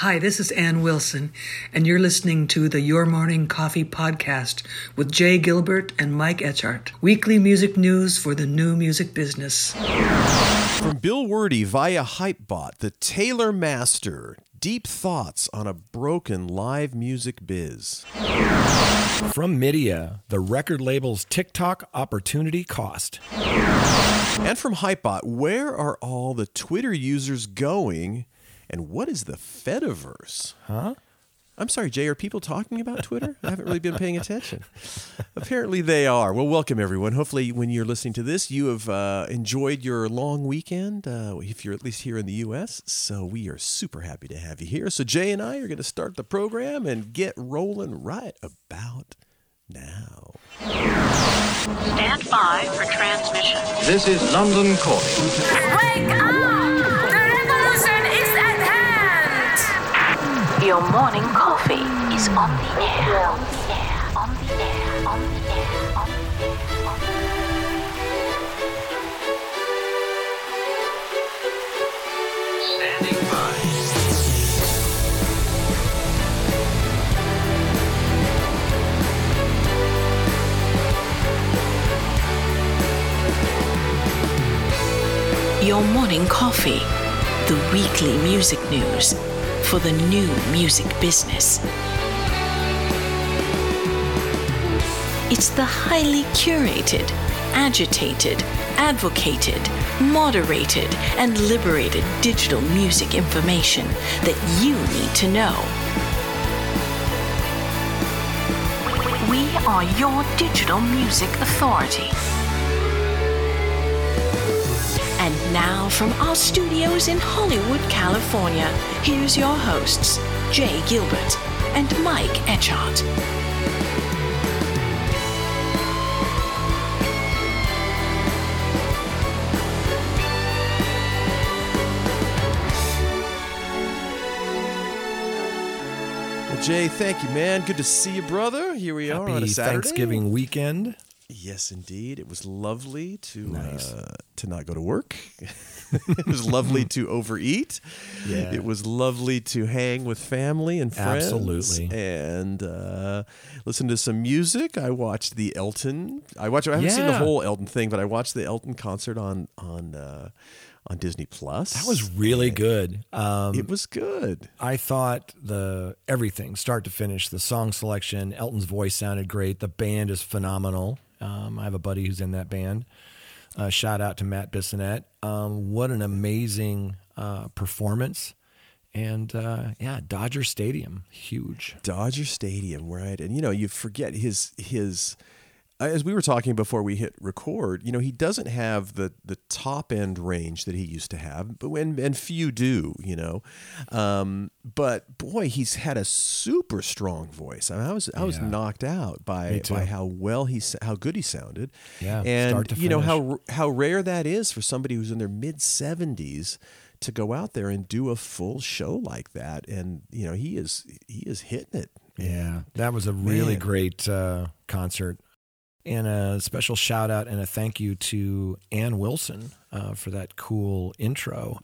Hi, this is Ann Wilson, and you're listening to the Your Morning Coffee podcast with Jay Gilbert and Mike Etchart. Weekly music news for the new music business. From Bill Werde via Hypebot, the Taylor Master. Deep thoughts on a broken live music biz. From Midia, the record label's TikTok opportunity cost. And from Hypebot, where are all the Twitter users going? And what is the Fediverse? Huh? I'm sorry, Jay, are people talking about Twitter? I haven't really been paying attention. Apparently they are. Well, welcome everyone. Hopefully, when you're listening to this, you have uh, enjoyed your long weekend, uh, if you're at least here in the U.S. So we are super happy to have you here. So Jay and I are going to start the program and get rolling right about now. Stand by for transmission. This is London calling. Wake up! Your morning coffee is on the air. On the air. On the air. On the air. On the air. On the air. Standing by. Your morning coffee. The weekly music news for the new music business. It's the highly curated, agitated, advocated, moderated, and liberated digital music information that you need to know. We are your digital music authority. And now, from our studios in Hollywood, California, here's your hosts, Jay Gilbert and Mike Etchart. Well, Jay, thank you, man. Good to see you, brother. Here we are on a Saturday. Thanksgiving weekend. Yes, indeed. It was lovely to Nice. uh, to not go to work. it was lovely to overeat. Yeah. It was lovely to hang with family and friends. Absolutely. And uh, listen to some music. I watched the Elton. I watched. I haven't seen the whole Elton thing, but I watched the Elton concert on on uh, on Disney Plus. That was really good. Um, It was good. I thought the everything, start to finish, the song selection, Elton's voice sounded great. The band is phenomenal. Um, I have a buddy who's in that band. Uh, shout out to Matt Bissonette. Um, what an amazing uh, performance. And uh, yeah, Dodger Stadium, huge. Dodger Stadium, right? And you know, you forget his his as we were talking before we hit record, you know, he doesn't have the the top end range that he used to have, but when and few do, you know. Um, but boy, he's had a super strong voice. I, mean, I was I was Yeah. knocked out by by how well he how good he sounded. Yeah, and you know how how rare that is for somebody who's in their mid seventies to go out there and do a full show like that. And you know, he is he is hitting it. Yeah, that was a really Man. great uh, concert. And a special shout out and a thank you to Ann Wilson uh, for that cool intro.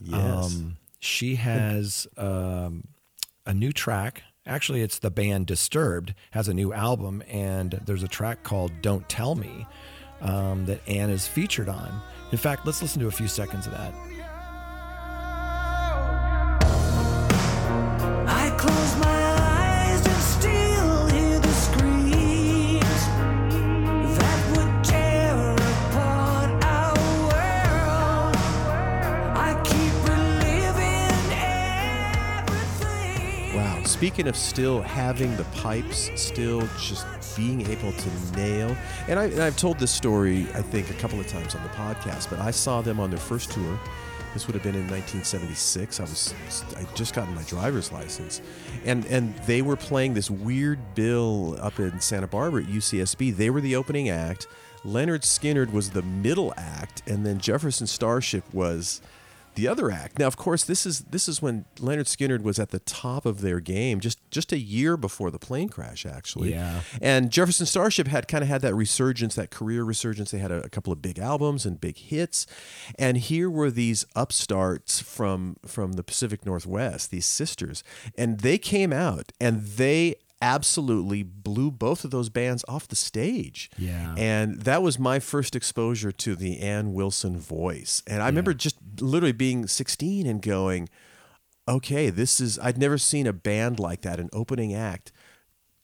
Yes. Um, she has um, a new track. Actually, it's the band Disturbed has a new album, and there's a track called "Don't Tell Me" um, that Ann is featured on. In fact, let's listen to a few seconds of that. Speaking of still having the pipes, still just being able to nail, and, I, I've told this story, I think, a couple of times on the podcast, but I saw them on their first tour. This would have been in 1976. I was I just gotten my driver's license, and and they were playing this weird bill up in Santa Barbara at UCSB. They were the opening act. Lynyrd Skynyrd was the middle act, and then Jefferson Starship was the other act. Now, of course, this is this is when Lynyrd Skynyrd was at the top of their game, just just a year before the plane crash, actually. Yeah. And Jefferson Starship had kind of had that resurgence, that career resurgence. They had a, a couple of big albums and big hits, and here were these upstarts from from the Pacific Northwest, these sisters, and they came out and they absolutely blew both of those bands off the stage. Yeah. And that was my first exposure to the Ann Wilson voice. And I remember just literally being 16 and going, okay, this is, I'd never seen a band like that, an opening act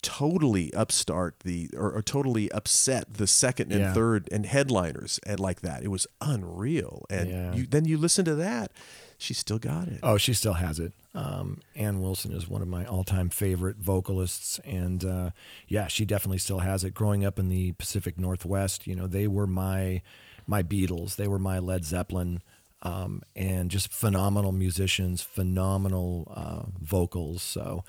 totally upstart the or, or totally upset the second and Yeah. third and headliners and like that it was unreal and Yeah. you, then you listen to that she still got it Oh, she still has it. Um, Ann Wilson is one of my all-time favorite vocalists, and uh, yeah, she definitely still has it. Growing up in the Pacific Northwest, you know, they were my my Beatles, they were my Led Zeppelin, um, and just phenomenal musicians, phenomenal uh, vocals. So,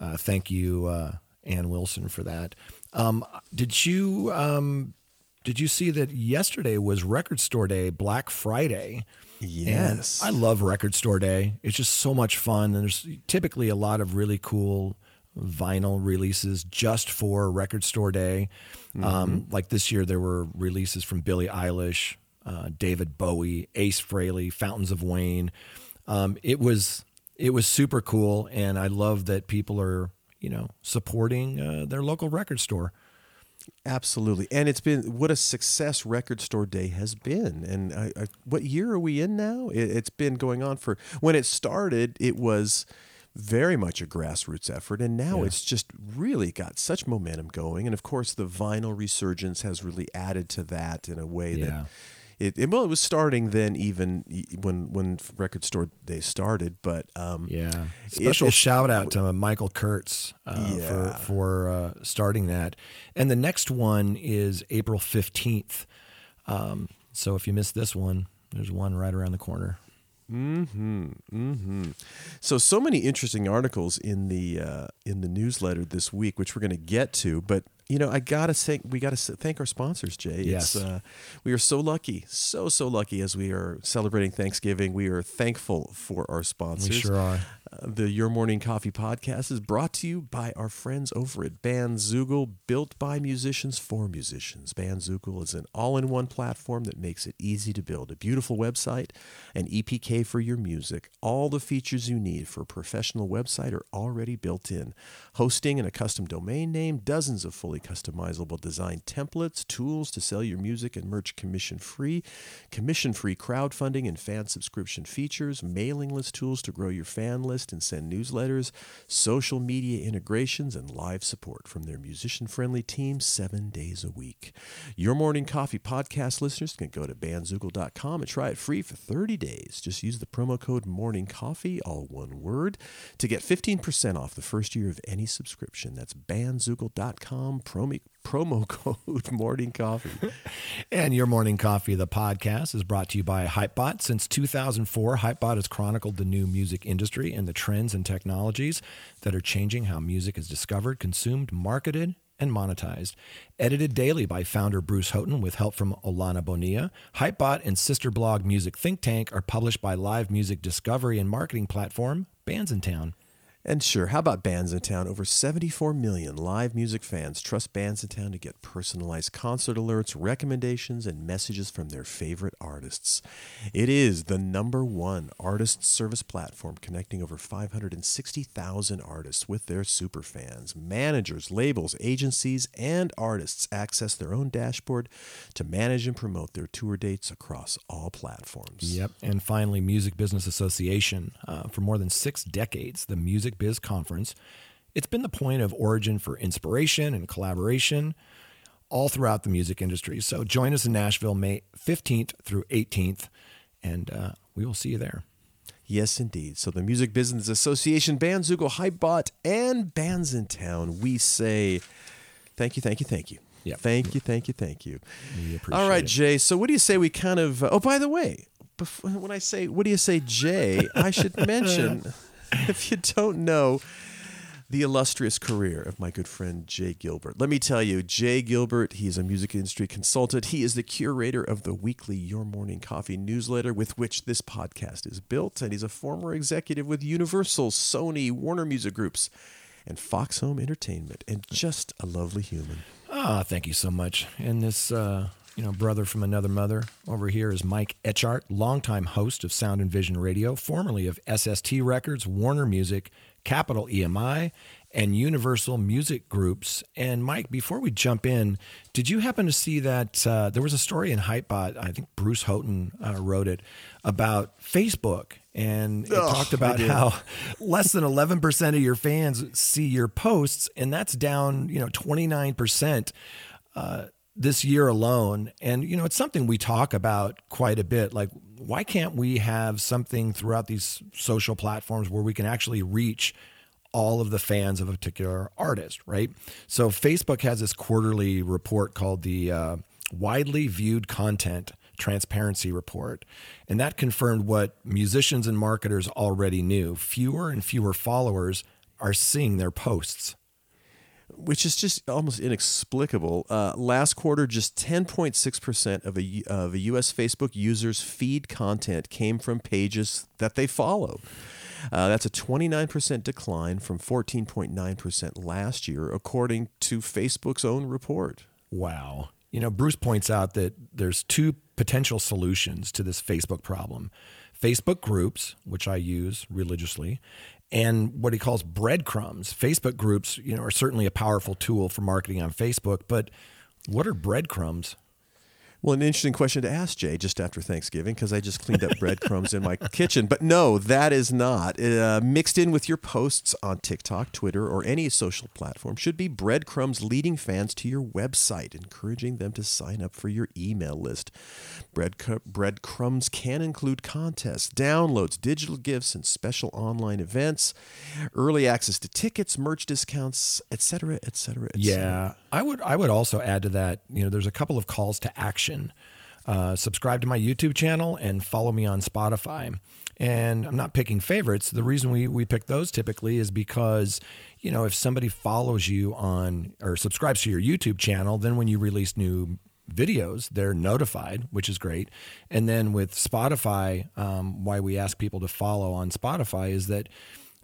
uh, thank you, uh, Ann Wilson, for that. Um, did you um, did you see that yesterday was Record Store Day, Black Friday? Yes. And I love Record Store Day. It's just so much fun. And there's typically a lot of really cool vinyl releases just for Record Store Day. Um, like this year, there were releases from Billie Eilish, uh, David Bowie, Ace Frehley, Fountains of Wayne. Um, it was it was super cool, and I love that people are you know supporting uh, their local record store. Absolutely, and it's been what a success Record Store Day has been. And I, I, what year are we in now? It, it's been going on for when it started. It was very much a grassroots effort, and now it's just really got such momentum going. And of course, the vinyl resurgence has really added to that in a way Yeah. that. It, it, well, it was starting then, even when when Record Store Day started. But um, Yeah. Special it's- shout out to Michael Kurtz uh, Yeah. for for uh, starting that. And the next one is April fifteenth. Um, so if you missed this one, there's one right around the corner. Hmm. Hmm. So so many interesting articles in the uh, in the newsletter this week, which we're going to get to. But you know, I gotta thank we gotta thank our sponsors, Jay. Yes. It's, uh, we are so lucky, so so lucky as we are celebrating Thanksgiving. We are thankful for our sponsors. We sure are. The Your Morning Coffee podcast is brought to you by our friends over at Bandzoogle, built by musicians for musicians. Bandzoogle is an all-in-one platform that makes it easy to build a beautiful website, an EPK for your music. All the features you need for a professional website are already built in. Hosting and a custom domain name, dozens of fully customizable design templates, tools to sell your music and merch commission-free, commission-free crowdfunding and fan subscription features, mailing list tools to grow your fan list and send newsletters, social media integrations, and live support from their musician friendly team seven days a week. Your Morning Coffee podcast listeners can go to bandzoogle.com and try it free for 30 days. Just use the promo code Morning Coffee, all one word, to get 15% off the first year of any subscription. That's bandzoogle.com, promo, promo code Morning Coffee. And Your Morning Coffee, the podcast, is brought to you by Hypebot. Since 2004, Hypebot has chronicled the new music industry and the trends and technologies that are changing how music is discovered, consumed, marketed, and monetized. Edited daily by founder Bruce Houghton with help from Olana Bonilla, Hypebot and sister blog Music Think Tank are published by live music discovery and marketing platform Bandsintown. And sure, how about Bandsintown? Over 74 million live music fans trust Bandsintown to get personalized concert alerts, recommendations, and messages from their favorite artists. It is the number one artist service platform connecting over 560,000 artists with their superfans. Managers, labels, agencies, and artists access their own dashboard to manage and promote their tour dates across all platforms. Yep. And finally, Music Business Association. Uh, for more than six decades, the Music Biz Conference, it's been the point of origin for inspiration and collaboration all throughout the music industry. So join us in Nashville, May 15th through 18th, and uh, we will see you there. Yes, indeed. So the Music Business Association, Bandzoogle, Hypebot, and Bandsintown, we say thank you, thank you, thank you. Yep. Thank you, thank you, thank you. We appreciate All right, it. Jay. So what do you say we kind of? oh, by the way, before, when I say what do you say, Jay, I should mention, if you don't know, the illustrious career of my good friend Jay Gilbert. Let me tell you, Jay Gilbert, he's a music industry consultant. He is the curator of the weekly Your Morning Coffee newsletter with which this podcast is built, and he's a former executive with Universal, Sony, Warner Music Groups, and Fox Home Entertainment, and just a lovely human. Ah, thank you so much. And this, uh, you know, brother from another mother over here is Mike Etchart, longtime host of Sound and Vision Radio, formerly of SST Records, Warner Music, Capitol EMI, and Universal Music Groups. And Mike, before we jump in, did you happen to see that uh, there was a story in Hypebot? I think Bruce Houghton uh, wrote it about Facebook, and it Oh, talked about how less than 11% of your fans see your posts, and that's down, you know, 29% uh, this year alone. And, you know, it's something we talk about quite a bit. Like, why can't we have something throughout these social platforms where we can actually reach all of the fans of a particular artist, right? So, Facebook has this quarterly report called the uh, Widely Viewed Content Transparency Report. And that confirmed what musicians and marketers already knew fewer and fewer followers are seeing their posts. Which is just almost inexplicable. Uh, last quarter, just 10.6% of a, of a U.S. Facebook user's feed content came from pages that they follow. Uh, that's a 29% decline from 14.9% last year, according to Facebook's own report. Wow. You know, Bruce points out that there's two potential solutions to this Facebook problem Facebook groups, which I use religiously, and what he calls breadcrumbs. Facebook groups, you know, are certainly a powerful tool for marketing on Facebook, but what are breadcrumbs? Well, an interesting question to ask, Jay, just after Thanksgiving, because I just cleaned up breadcrumbs in my kitchen. But no, that is not. Uh, mixed in with your posts on TikTok, Twitter, or any social platform should be breadcrumbs leading fans to your website, encouraging them to sign up for your email list. Bread, breadcrumbs can include contests, downloads, digital gifts, and special online events, early access to tickets, merch discounts, etc., etc., etc. Yeah, I would. I would also add to that. You know, there's a couple of calls to action. Uh, subscribe to my YouTube channel and follow me on Spotify. And I'm not picking favorites. The reason we we pick those typically is because you know if somebody follows you on or subscribes to your YouTube channel, then when you release new videos, they're notified, which is great. And then with Spotify, um, why we ask people to follow on Spotify is that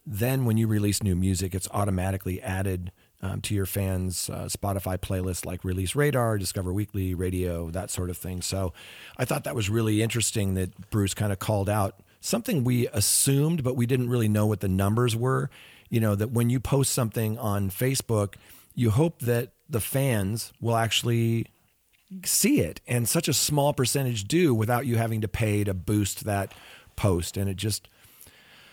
then when you release new music, it's automatically added um, to your fans' uh, Spotify playlists like Release Radar, Discover Weekly, Radio, that sort of thing. So I thought that was really interesting that Bruce kind of called out something we assumed, but we didn't really know what the numbers were. You know, that when you post something on Facebook, you hope that the fans will actually see it and such a small percentage do without you having to pay to boost that post and it just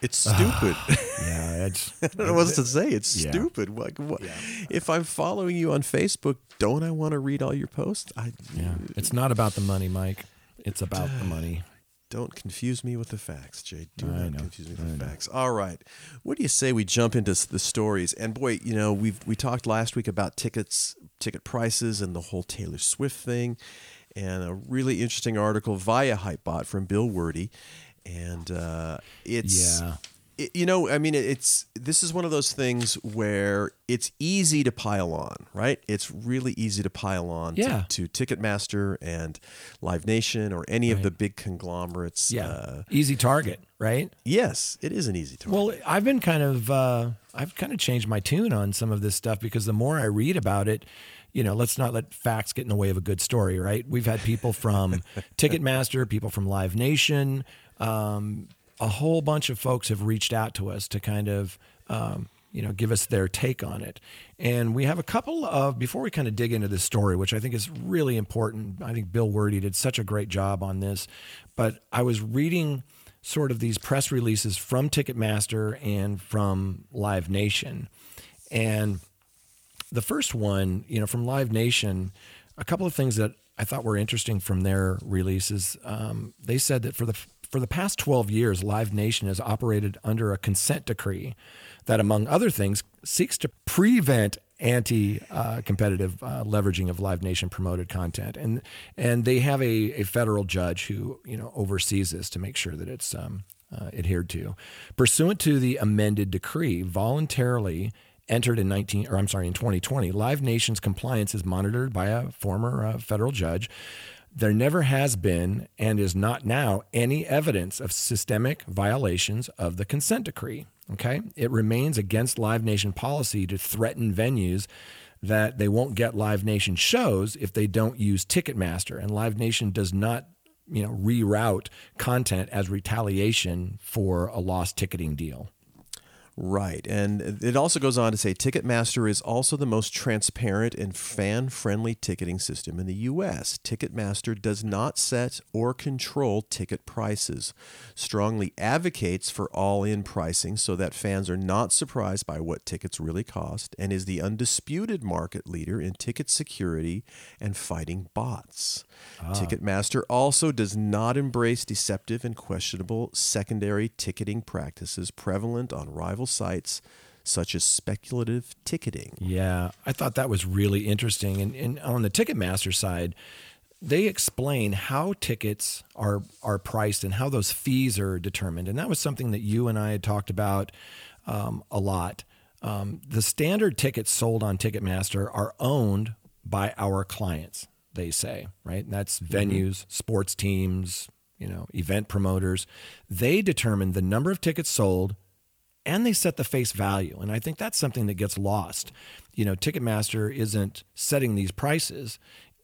It's stupid. yeah it's I don't know what else to say. It's Yeah. stupid. Like, what? If I'm following you on Facebook, don't I want to read all your posts? I yeah it's not about the money mike it's about the money don't confuse me with the facts, Jay. Do I not know. confuse me with the facts. All right. What do you say we jump into the stories? And boy, you know, we've we talked last week about tickets, ticket prices, and the whole Taylor Swift thing, and a really interesting article via Hypebot from Bill Werde, and uh, it's Yeah. it- you know, I mean, it's this is one of those things where it's easy to pile on, right? It's really easy to pile on Yeah. to, to Ticketmaster and Live Nation or any of the big conglomerates. yeah Uh, easy target right yes, it is an easy target. Well, I've been kind of uh, I've kind of changed my tune on some of this stuff because the more I read about it, you know, let's not let facts get in the way of a good story, right? We've had people from Ticketmaster, people from Live Nation, um, a whole bunch of folks have reached out to us to kind of um, you know give us their take on it, and we have a couple of before we kind of dig into this story, which I think is really important. I think Bill Werde did such a great job on this, but I was reading sort of these press releases from Ticketmaster and from Live Nation. And the first one, you know, from Live Nation, a couple of things that I thought were interesting from their releases. Um, they said that for the for the past 12 years, Live Nation has operated under a consent decree that, among other things, seeks to prevent anti-competitive uh, leveraging of Live Nation promoted content, and and they have a, a federal judge who you know oversees this to make sure that it's um, uh, adhered to. Pursuant to the amended decree, voluntarily entered in 19 or I'm sorry in 2020, Live Nation's compliance is monitored by a former uh, federal judge. There never has been and is not now any evidence of systemic violations of the consent decree. Okay? It remains against Live Nation policy to threaten venues that they won't get Live Nation shows if they don't use Ticketmaster. And Live Nation does not, you know, reroute content as retaliation for a lost ticketing deal. Right. And it also goes on to say Ticketmaster is also the most transparent and fan friendly ticketing system in the U.S. Ticketmaster does not set or control ticket prices, strongly advocates for all in pricing so that fans are not surprised by what tickets really cost, and is the undisputed market leader in ticket security and fighting bots. Ticketmaster also does not embrace deceptive and questionable secondary ticketing practices prevalent on rival sites such as speculative ticketing. Yeah, I thought that was really interesting. And, and on the Ticketmaster side, they explain how tickets are are priced and how those fees are determined. And that was something that you and I had talked about um, a lot. Um, the standard tickets sold on Ticketmaster are owned by our clients. They say right, and that's mm-hmm. venues, sports teams, you know, event promoters. They determine the number of tickets sold and they set the face value. And I think that's something that gets lost. You know, Ticketmaster isn't setting these prices.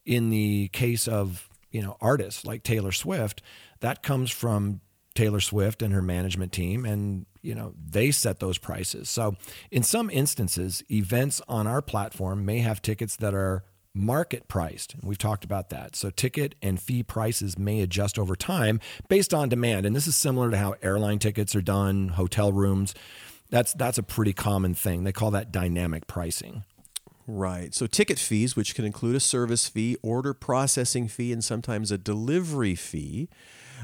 In the case of, you know, artists like Taylor Swift, that comes from Taylor Swift and her management team and you know they set those prices. So in some instances events on our platform may have tickets that are market priced. We've talked about that. So ticket and fee prices may adjust over time based on demand. And this is similar to how airline tickets are done, hotel rooms. That's that's a pretty common thing. They call that dynamic pricing. Right. So ticket fees, which can include a service fee, order processing fee, and sometimes a delivery fee,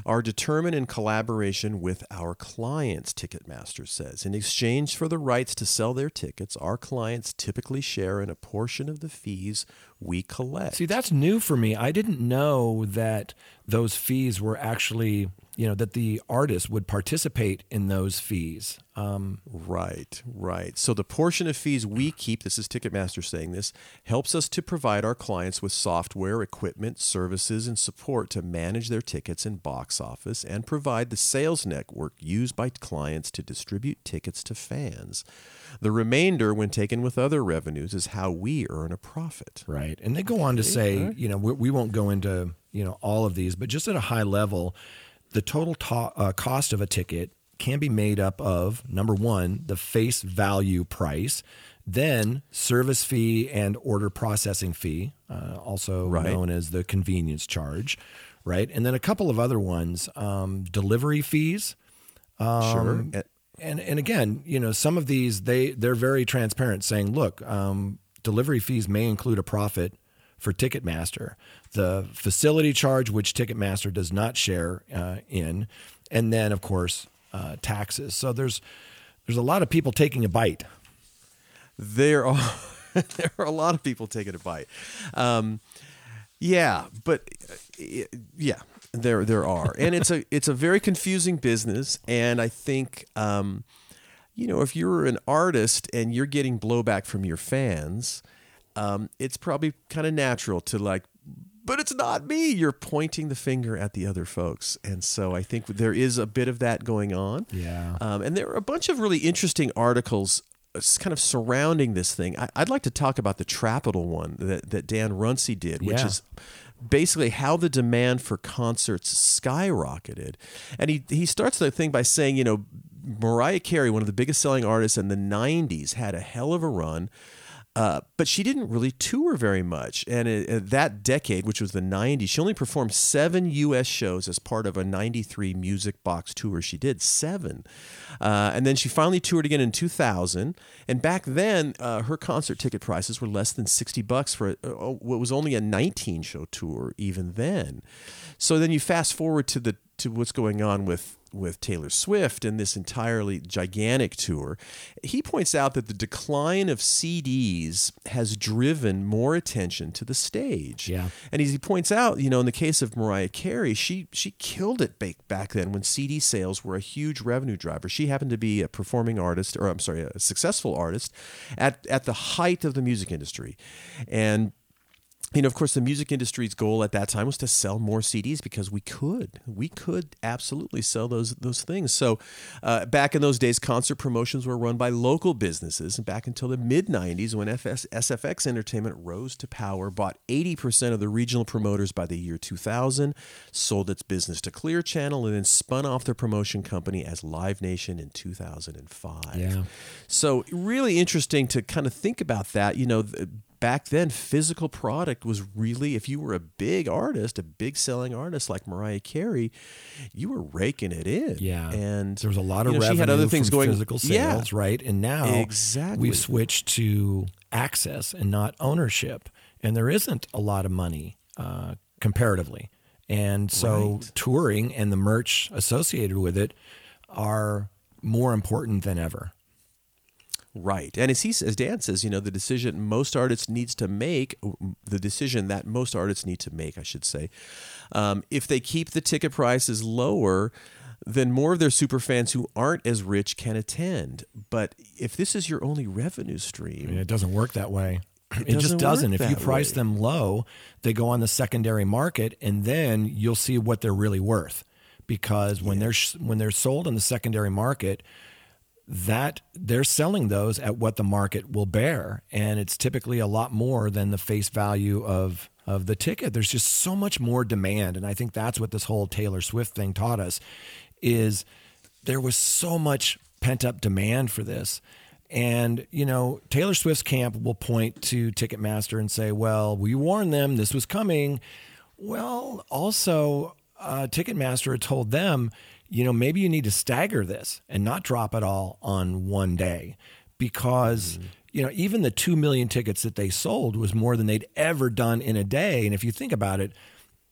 are determined in collaboration with our clients, Ticketmaster says. In exchange for the rights to sell their tickets, our clients typically share in a portion of the fees we collect. See, that's new for me. I didn't know that those fees were actually, you know, that the artist would participate in those fees. Um, Right, right. So the portion of fees we keep, this is Ticketmaster saying this, helps us to provide our clients with software, equipment, services, and support to manage their tickets and box office and provide the sales network used by clients to distribute tickets to fans. The remainder, when taken with other revenues, is how we earn a profit. Right. And they go on to say, you know, we, we won't go into, you know, all of these, but just at a high level, the total to- uh, cost of a ticket can be made up of number one, the face value price, then service fee and order processing fee, uh, also Right. known as the convenience charge, right? And then a couple of other ones, um, delivery fees. sure. Um, And- and and again, you know, some of these they they're very transparent, saying, look, um, delivery fees may include a profit for Ticketmaster, the facility charge, which Ticketmaster does not share uh, in, and then of course uh, taxes. So there's there's a lot of people taking a bite. there are there are a lot of people taking a bite. Um, yeah, but uh, yeah, there there are, and it's a it's a very confusing business, and I think. Um, you know, if you're an artist and you're getting blowback from your fans, um, it's probably kind of natural to like, but it's not me. You're pointing the finger at the other folks. And so I think there is a bit of that going on. Yeah. Um, and there are a bunch of really interesting articles uh, kind of surrounding this thing. I, I'd like to talk about the Trapital one that, that Dan Runcie did, which Yeah. is basically how the demand for concerts skyrocketed. And he, he starts the thing by saying, you know, Mariah Carey, one of the biggest selling artists in the 90s, had a hell of a run. Uh, but she didn't really tour very much. And it, uh, that decade, which was the 90s, she only performed seven U.S. shows as part of a 93 music box tour. She did seven. Uh, and then she finally toured again in 2000. And back then, uh, her concert ticket prices were less than 60 bucks for what was only a 19 show tour, even then. So then you fast forward to the to what's going on with with Taylor Swift and this entirely gigantic tour, he points out that the decline of CDs has driven more attention to the stage. Yeah. And as he points out, you know, in the case of Mariah Carey, she she killed it back back then when CD sales were a huge revenue driver. She happened to be a performing artist, or I'm sorry, a successful artist at at the height of the music industry, and you know, of course, the music industry's goal at that time was to sell more CDs because we could, we could absolutely sell those those things. So, uh, back in those days, concert promotions were run by local businesses, and back until the mid '90s, when FS, SFX Entertainment rose to power, bought 80% of the regional promoters by the year 2000, sold its business to Clear Channel, and then spun off their promotion company as Live Nation in 2005. Yeah. So, really interesting to kind of think about that. You know. th- back then physical product was really if you were a big artist a big selling artist like mariah carey you were raking it in Yeah, and there was a lot you of know, revenue she had other things from going physical yeah sales, right? And now Exactly. we've switched to access and not ownership, and there isn't a lot of money uh, comparatively, and so Right. touring and the merch associated with it are more important than ever. Right. And as he as Dan says, you know, the decision most artists needs to make, the decision that most artists need to make, I should say, um, if they keep the ticket prices lower, then more of their super fans who aren't as rich can attend. But if this is your only revenue stream, I mean, it doesn't work that way. It, doesn't just doesn't. If you price way. them low, they go on the secondary market, and then you'll see what they're really worth. Because when they're sh- when they're sold in the secondary market, that they're selling those at what the market will bear, and it's typically a lot more than the face value of of the ticket. There's just so much more demand, and I think that's what this whole Taylor Swift thing taught us. Is there was so much pent up demand for this. And, you know, Taylor Swift's camp will point to Ticketmaster and say, well, we warned them this was coming. Well, also, uh, Ticketmaster had told them, you know, maybe you need to stagger this and not drop it all on one day because, you know, even the 2 million tickets that they sold was more than they'd ever done in a day. And if you think about it,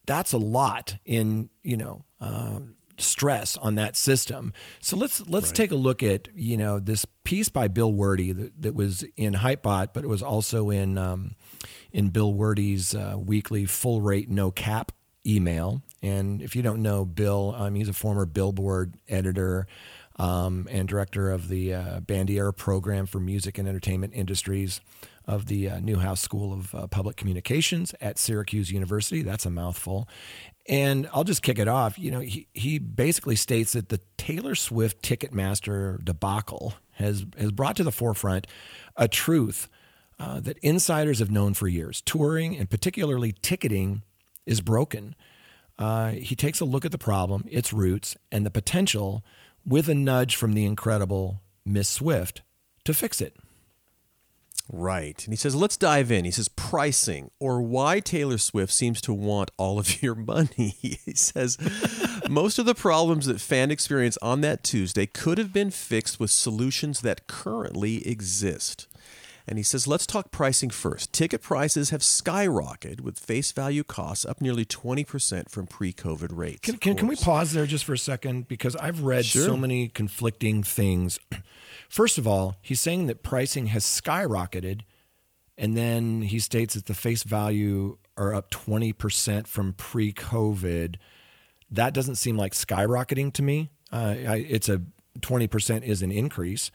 that's a lot in, you know, uh, stress on that system. So let's let's take a look at you know this piece by Bill Werde that, that was in Hypebot, but it was also in um, in Bill Werde's uh, weekly full rate no cap email. And if you don't know Bill, um, he's a former Billboard editor. Um, and director of the uh, Bandier program for music and entertainment industries of the uh, Newhouse School of uh, Public Communications at Syracuse University. That's a mouthful. And I'll just kick it off. You know, he, he basically states that the Taylor Swift Ticketmaster debacle has, has brought to the forefront a truth uh, that insiders have known for years. Touring and particularly ticketing is broken. Uh, he takes a look at the problem, its roots, and the potential with a nudge from the incredible Miss Swift to fix it. Right. And he says, let's dive in. He says, pricing or why Taylor Swift seems to want all of your money. he says, most of the problems that fan experience on that Tuesday could have been fixed with solutions that currently exist. And he says, let's talk pricing first. Ticket prices have skyrocketed with face value costs up nearly 20% from pre COVID rates. Can, can, can we pause there just for a second? Because I've read so many conflicting things. First of all, he's saying that pricing has skyrocketed, and then he states that the face value are up 20% from pre COVID. That doesn't seem like skyrocketing to me. Uh, I, it's a 20% is an increase.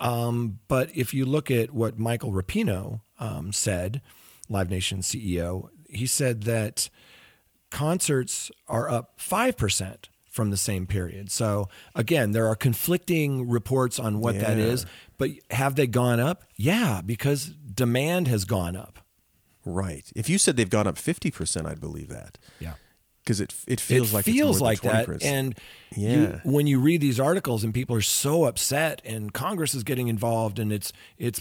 Um, but if you look at what Michael Rapino um, said, Live Nation CEO, he said that concerts are up 5% from the same period. So again, there are conflicting reports on what that Yeah. is, but have they gone up? Yeah, because demand has gone up. Right. If you said they've gone up 50%, I'd believe that. Yeah. Because it, it feels it like feels like that 20%. and Yeah. you, when you read these articles and people are so upset and congress is getting involved and it's it's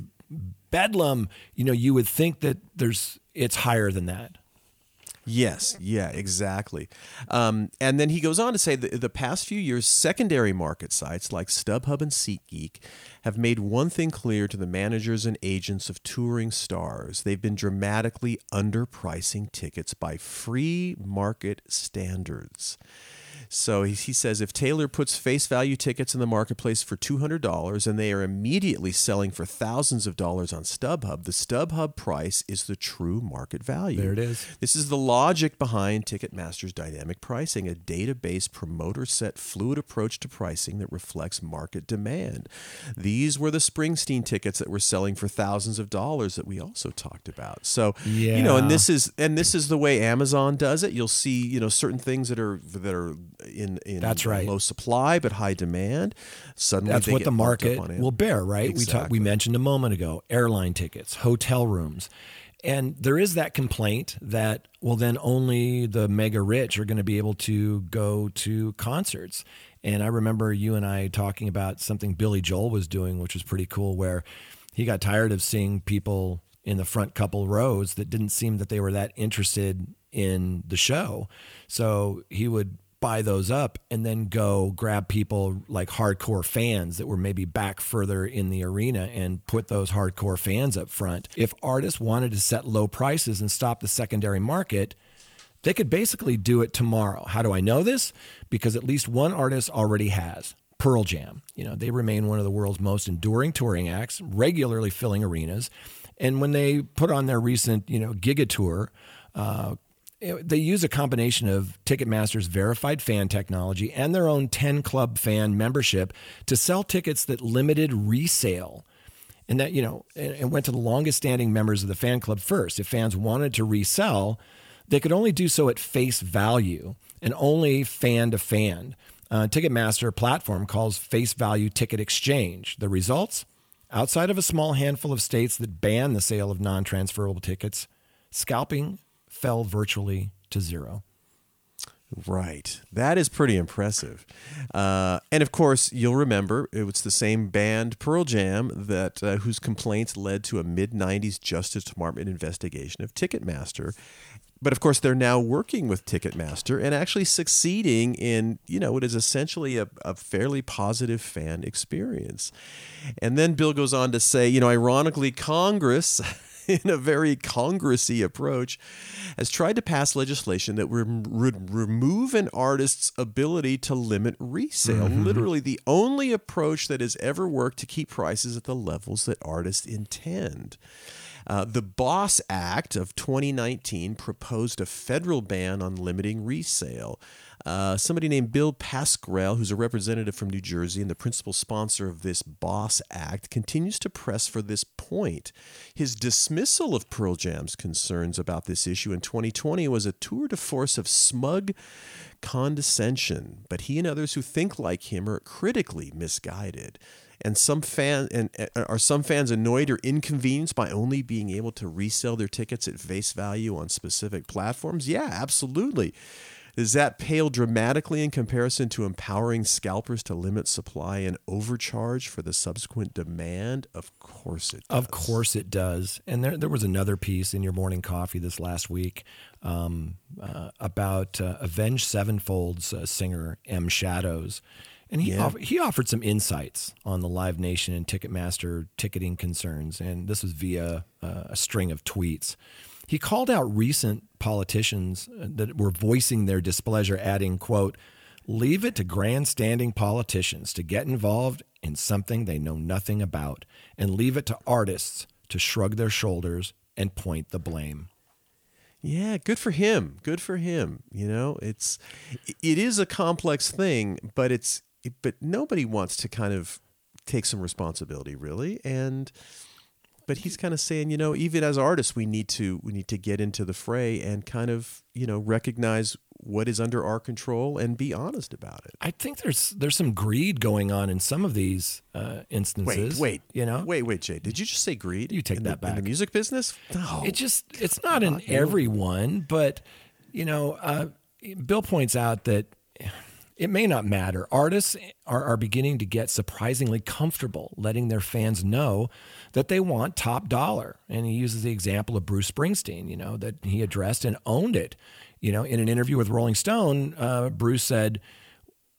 bedlam you know you would think that there's it's higher than that Yes, yeah, exactly. Um, and then he goes on to say that the past few years, secondary market sites like StubHub and SeatGeek have made one thing clear to the managers and agents of touring stars. They've been dramatically underpricing tickets by free market standards. So he, he says if Taylor puts face value tickets in the marketplace for $200 and they are immediately selling for thousands of dollars on StubHub, the StubHub price is the true market value. There it is. This is the logic behind Ticketmaster's dynamic pricing, a database promoter set fluid approach to pricing that reflects market demand. These were the Springsteen tickets that were selling for thousands of dollars that we also talked about. So, you know, and this is and this is the way Amazon does it. You'll see, you know, certain things that are that are in in That's right. low supply but high demand. Suddenly That's what the market will bear, right? We talked, we mentioned a moment ago, airline tickets, hotel rooms. And there is that complaint that, well, then only the mega rich are going to be able to go to concerts. And I remember you and I talking about something Billy Joel was doing, which was pretty cool, where he got tired of seeing people in the front couple rows that didn't seem that they were that interested in the show. So he would buy those up and then go grab people like hardcore fans that were maybe back further in the arena and put those hardcore fans up front. If artists wanted to set low prices and stop the secondary market, they could basically do it tomorrow. How do I know this? Because at least one artist already has. Pearl Jam. You know, they remain one of the world's most enduring touring acts, regularly filling arenas. And when they put on their recent, you know, Gigaton Tour, uh, they use a combination of Ticketmaster's verified fan technology and their own 10 club fan membership to sell tickets that limited resale. And that you know and went to the longest standing members of the fan club first. If fans wanted to resell they could only do so at face value and only fan to fan. Uh, ticketmaster platform calls face value ticket exchange. The results? Outside of a small handful of states that ban the sale of non-transferable tickets scalping fell virtually to zero Right. That is pretty impressive. Uh, and of course, you'll remember it was the same band Pearl Jam that uh, whose complaints led to a mid 90s Justice Department investigation of Ticketmaster. But of course, they're now working with Ticketmaster and actually succeeding in, you know, what is essentially a, a fairly positive fan experience. And then Bill goes on to say, you know, ironically, Congress in a very congressy approach, has tried to pass legislation that would remove an artist's ability to limit resale. Literally, the only approach that has ever worked to keep prices at the levels that artists intend. Uh, the Boss Act of 2019 proposed a federal ban on limiting resale. Uh, somebody named Bill Pascrell, who's a representative from New Jersey and the principal sponsor of this Boss Act, continues to press for this point. His dismissal of Pearl Jam's concerns about this issue in 2020 was a tour de force of smug condescension, but he and others who think like him are critically misguided. And some fan and are some fans annoyed or inconvenienced by only being able to resell their tickets at face value on specific platforms? Yeah, absolutely. Does that pale dramatically in comparison to empowering scalpers to limit supply and overcharge for the subsequent demand? Of course it does. Of course it does. And there, there was another piece in your morning coffee this last week um, uh, about uh, Avenged Sevenfold's uh, singer M Shadows, and he Yeah. off- he offered some insights on the Live Nation and Ticketmaster ticketing concerns, and this was via uh, a string of tweets. He called out recent politicians uh, that were voicing their displeasure, adding, "quote." Leave it to grandstanding politicians to get involved in something they know nothing about, and leave it to artists to shrug their shoulders and point the blame. Yeah, good for him. Good for him. You know, it's it is a complex thing, but it's but nobody wants to kind of take some responsibility really and but he's kind of saying, you know, even as artists we need to we need to get into the fray and kind of, you know, recognize what is under our control and be honest about it. I think there's there's some greed going on in some of these uh, Wait, instances. wait, you know, Wait, wait, Jay. Did you just say greed? You take in that the, in the music business? No. It just it's not in everyone, but you know, uh, Bill points out that it may not matter. Artists are, are beginning to get surprisingly comfortable letting their fans know that they want top dollar. And he uses the example of Bruce Springsteen, you know, that he addressed and owned it. You know, in an interview with Rolling Stone, uh, Bruce said,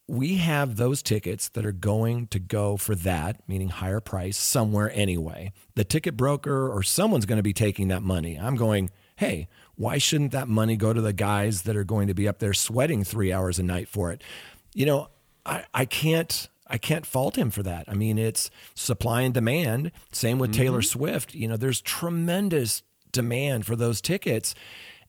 we have those tickets that are going to go for that, meaning higher price, somewhere anyway. The ticket broker or someone's going to be taking that money. I'm going, hey, Why shouldn't that money go to the guys that are going to be up there sweating three hours a night for it? You know, I, I can't I can't fault him for that. I mean, it's supply and demand. Same with Taylor mm-hmm. Swift. You know, there's tremendous demand for those tickets.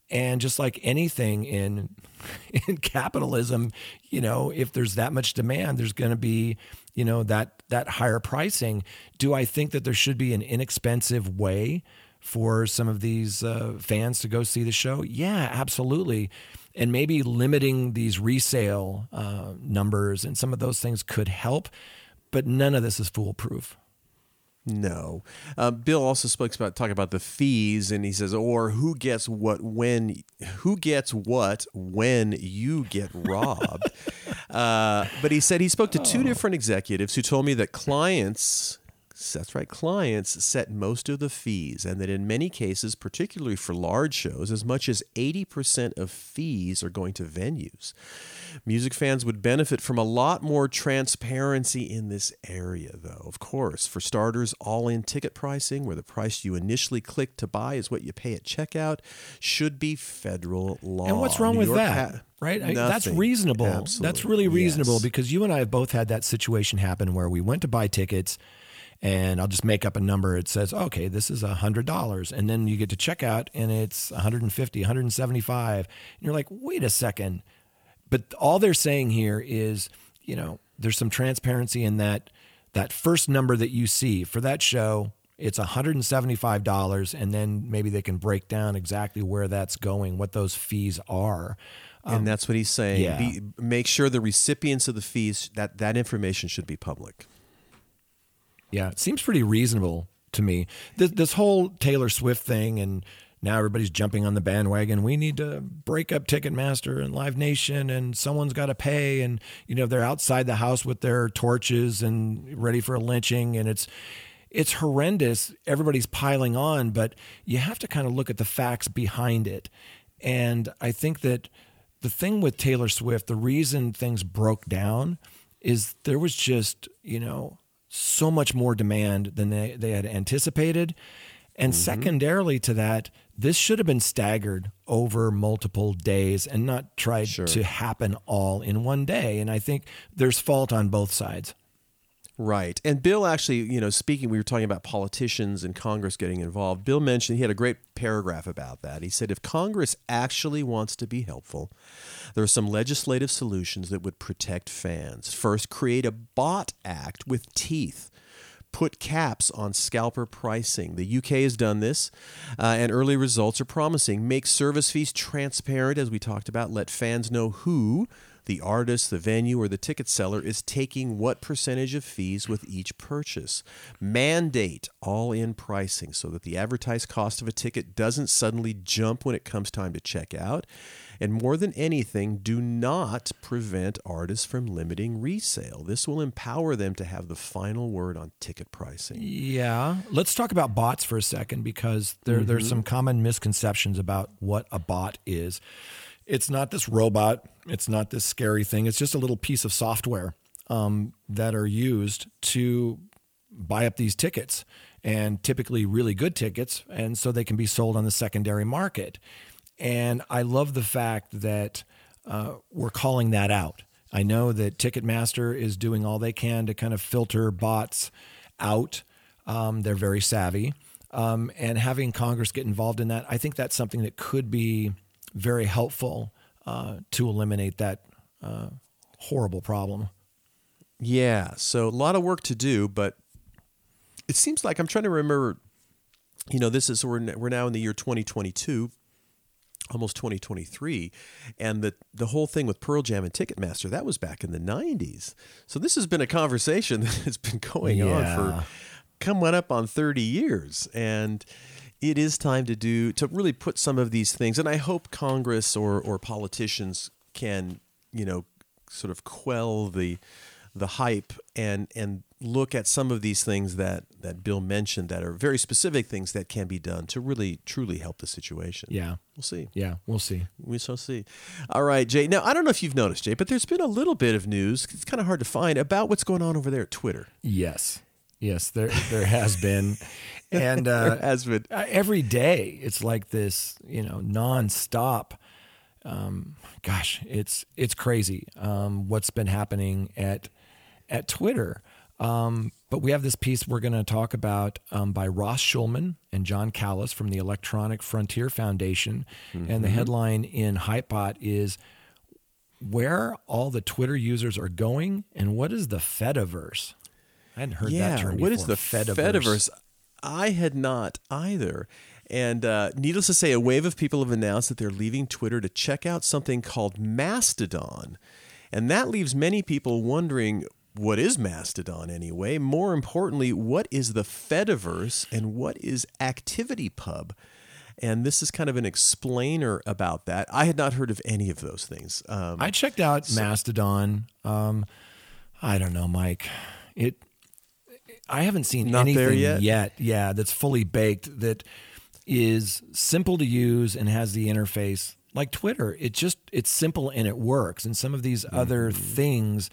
And just like anything in in capitalism, you know, if there's that much demand, there's going to be, you know, that that higher pricing. Do I think that there should be an inexpensive way for some of these uh, fans to go see the show? Yeah, absolutely. And maybe limiting these resale uh, numbers and some of those things could help, but none of this is foolproof. No. Uh, Bill also spoke about talking about the fees, and he says, or who gets what when who gets what when you get robbed. uh, but he said he spoke to two different executives who told me that clients. That's right, clients set most of the fees, and that in many cases, particularly for large shows, as much as 80% of fees are going to venues. Music fans would benefit from a lot more transparency in this area, though. Of course, for starters, all in ticket pricing, where the price you initially click to buy is what you pay at checkout, should be federal law. And what's wrong New with York that? ha- right? That's reasonable. Absolutely. That's really reasonable Yes. because you and I have both had that situation happen where we went to buy tickets and I'll just make up a number. It says, okay, this is a hundred dollars. And then you get to checkout and it's 150, 175. And you're like, wait a second. But all they're saying here is, you know, there's some transparency in that that first number that you see for that show, it's $175 and then maybe they can break down exactly where that's going, what those fees are. and um, that's what he's saying. yeah. Be, make sure the recipients of the fees that that information should be public. Yeah, it seems pretty reasonable to me. This, this whole Taylor Swift thing, and now everybody's jumping on the bandwagon. We need to break up Ticketmaster and Live Nation, and someone's got to pay. And you know they're outside the house with their torches and ready for a lynching, and it's it's horrendous. Everybody's piling on, but you have to kind of look at the facts behind it. And I think that the thing with Taylor Swift, the reason things broke down is there was just, you know, so much more demand than they, they had anticipated. And mm-hmm. secondarily to that, this should have been staggered over multiple days and not tried to happen all in one day. And I think there's fault on both sides. Right. And Bill actually, you know, speaking, we were talking about politicians and Congress getting involved. Bill mentioned he had a great paragraph about that. He said if Congress actually wants to be helpful, there are some legislative solutions that would protect fans. First, create a bot act with teeth. Put caps on scalper pricing. The UK has done this, uh, and early results are promising. Make service fees transparent, as we talked about. Let fans know who, the artist, the venue, or the ticket seller, is taking what percentage of fees with each purchase. Mandate all in pricing so that the advertised cost of a ticket doesn't suddenly jump when it comes time to check out. And more than anything, do not prevent artists from limiting resale. This will empower them to have the final word on ticket pricing. Yeah. Let's talk about bots for a second because there, there's mm-hmm. some common misconceptions about what a bot is. It's not this robot, it's not this scary thing. It's just a little piece of software um, that are used to buy up these tickets and typically really good tickets. And so they can be sold on the secondary market. And I love the fact that uh, we're calling that out. I know that Ticketmaster is doing all they can to kind of filter bots out. Um, they're very savvy. Um, and having Congress get involved in that, I think that's something that could be very helpful uh, to eliminate that uh, horrible problem. Yeah, so a lot of work to do, but it seems like I'm trying to remember. You know, this is we're we're now in the year 2022, almost 2023, and the the whole thing with Pearl Jam and Ticketmaster that was back in the 90s. So this has been a conversation that has been going on Yeah. for coming up on 30 years, and it is time to do to really put some of these things. And I hope Congress or or politicians can you know sort of quell the the hype and and look at some of these things that that Bill mentioned that are very specific things that can be done to really truly help the situation. Yeah. We'll see. Yeah, we'll see. We shall see. All right, Jay. Now, I don't know if you've noticed, Jay, but there's been a little bit of news. It's kind of hard to find about what's going on over there at Twitter. Yes, yes, there there has been, and uh, has been. uh, every day it's like this, you know, nonstop. Um, gosh, it's it's crazy um, what's been happening at at Twitter. Um, but we have this piece we're going to talk about um, by Ross Schulman and Jon Callas from the Electronic Frontier Foundation, and the headline in Hypebot is "Where all the Twitter users are going and what is the Fediverse." I hadn't heard yeah, that term what is before. the Fediverse? I had not either. And uh, needless to say, a wave of people have announced that they're leaving Twitter to check out something called Mastodon. And that leaves many people wondering what is Mastodon anyway? More importantly, what is the Fediverse and what is ActivityPub? And this is kind of an explainer about that. I had not heard of any of those things. Um, I checked out Mastodon. Um, I don't know, Mike. It. I haven't seen Not there anything yet? Yeah, that's fully baked. That is simple to use and has the interface like Twitter. It just it's simple and it works. And some of these other Mm-hmm. things,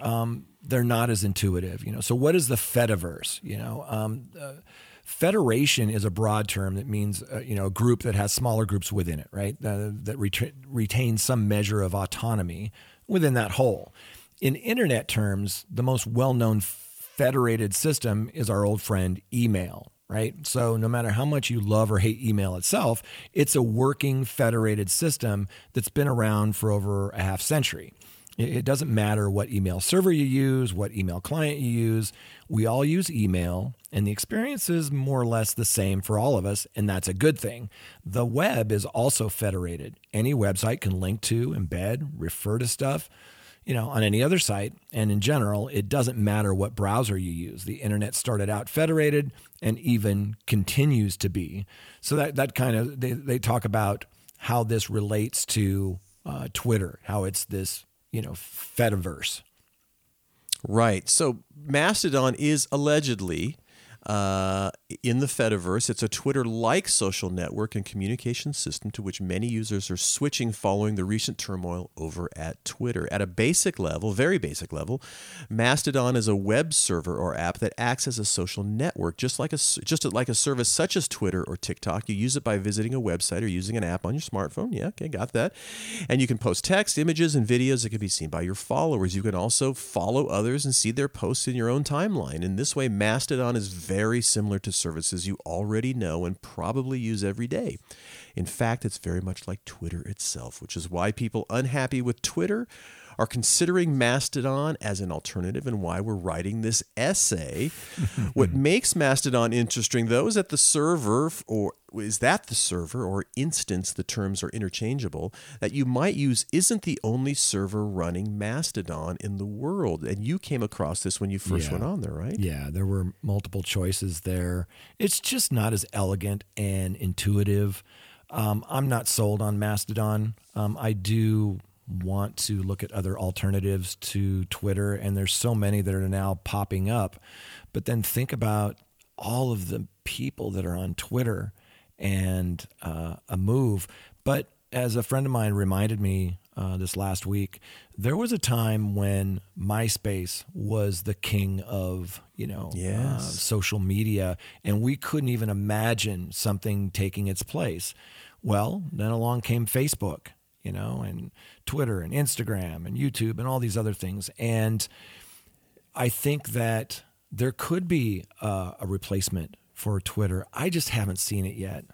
um, they're not as intuitive. You know. So what is the Fediverse? You know. Um, uh, Federation is a broad term that means uh, you know a group that has smaller groups within it, right? Uh, that ret- retain some measure of autonomy within that whole. In internet terms, the most well-known federated system is our old friend email, right? So no matter how much you love or hate email itself, it's a working federated system that's been around for over a half century. It doesn't matter what email server you use, what email client you use. We all use email, and the experience is more or less the same for all of us, and that's a good thing. The web is also federated. Any website can link to, embed, refer to stuff, you know, on any other site. And in general, it doesn't matter what browser you use. The internet started out federated and even continues to be. So that that kind of they, they talk about how this relates to uh, Twitter, how it's this you know Fediverse. Right. So Mastodon is allegedly uh, in the Fediverse. It's a Twitter like social network and communication system to which many users are switching following the recent turmoil over at Twitter. At a basic level, very basic level, Mastodon is a web server or app that acts as a social network, just like a, just like a service such as Twitter or TikTok. You use it by visiting a website or using an app on your smartphone. Yeah, okay, got that. And you can post text, images, and videos that can be seen by your followers. You can also follow others and see their posts in your own timeline. In this way, Mastodon is very similar to services you already know and probably use every day. In fact, it's very much like Twitter itself, which is why people unhappy with Twitter are considering Mastodon as an alternative and why we're writing this essay. what makes Mastodon interesting, though, is that the server or is that the server or instance, the terms are interchangeable, that you might use isn't the only server running Mastodon in the world. And you came across this when you first Yeah. went on there, right? Yeah, there were multiple choices there. It's just not as elegant and intuitive. Um, I'm not sold on Mastodon. Um, I do want to look at other alternatives to Twitter, and there's so many that are now popping up. But then think about all of the people that are on Twitter and uh, a move. But as a friend of mine reminded me uh, this last week, there was a time when MySpace was the king of you know uh, social media, and we couldn't even imagine something taking its place. Well, then along came Facebook, you know, and Twitter and Instagram and YouTube and all these other things, and I think that there could be uh, a replacement for Twitter. I just haven't seen it yet.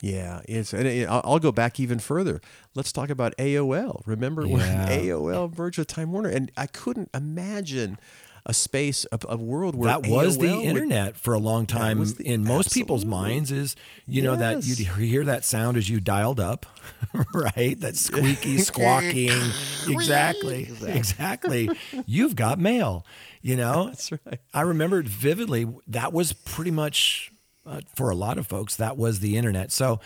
Yeah, it's. And it- I'll I'll go back even further. Let's talk about AOL. Remember when AOL merged with Time Warner, and I couldn't imagine a space, a, a world where that was the AOL would- internet for a long time the- in most people's minds is you know that you'd hear that sound as you dialed up right? That squeaky squawking. Exactly. Exactly. You've got mail you know? That's right. i remember vividly. That was pretty much uh, for a lot of folks that was the internet. So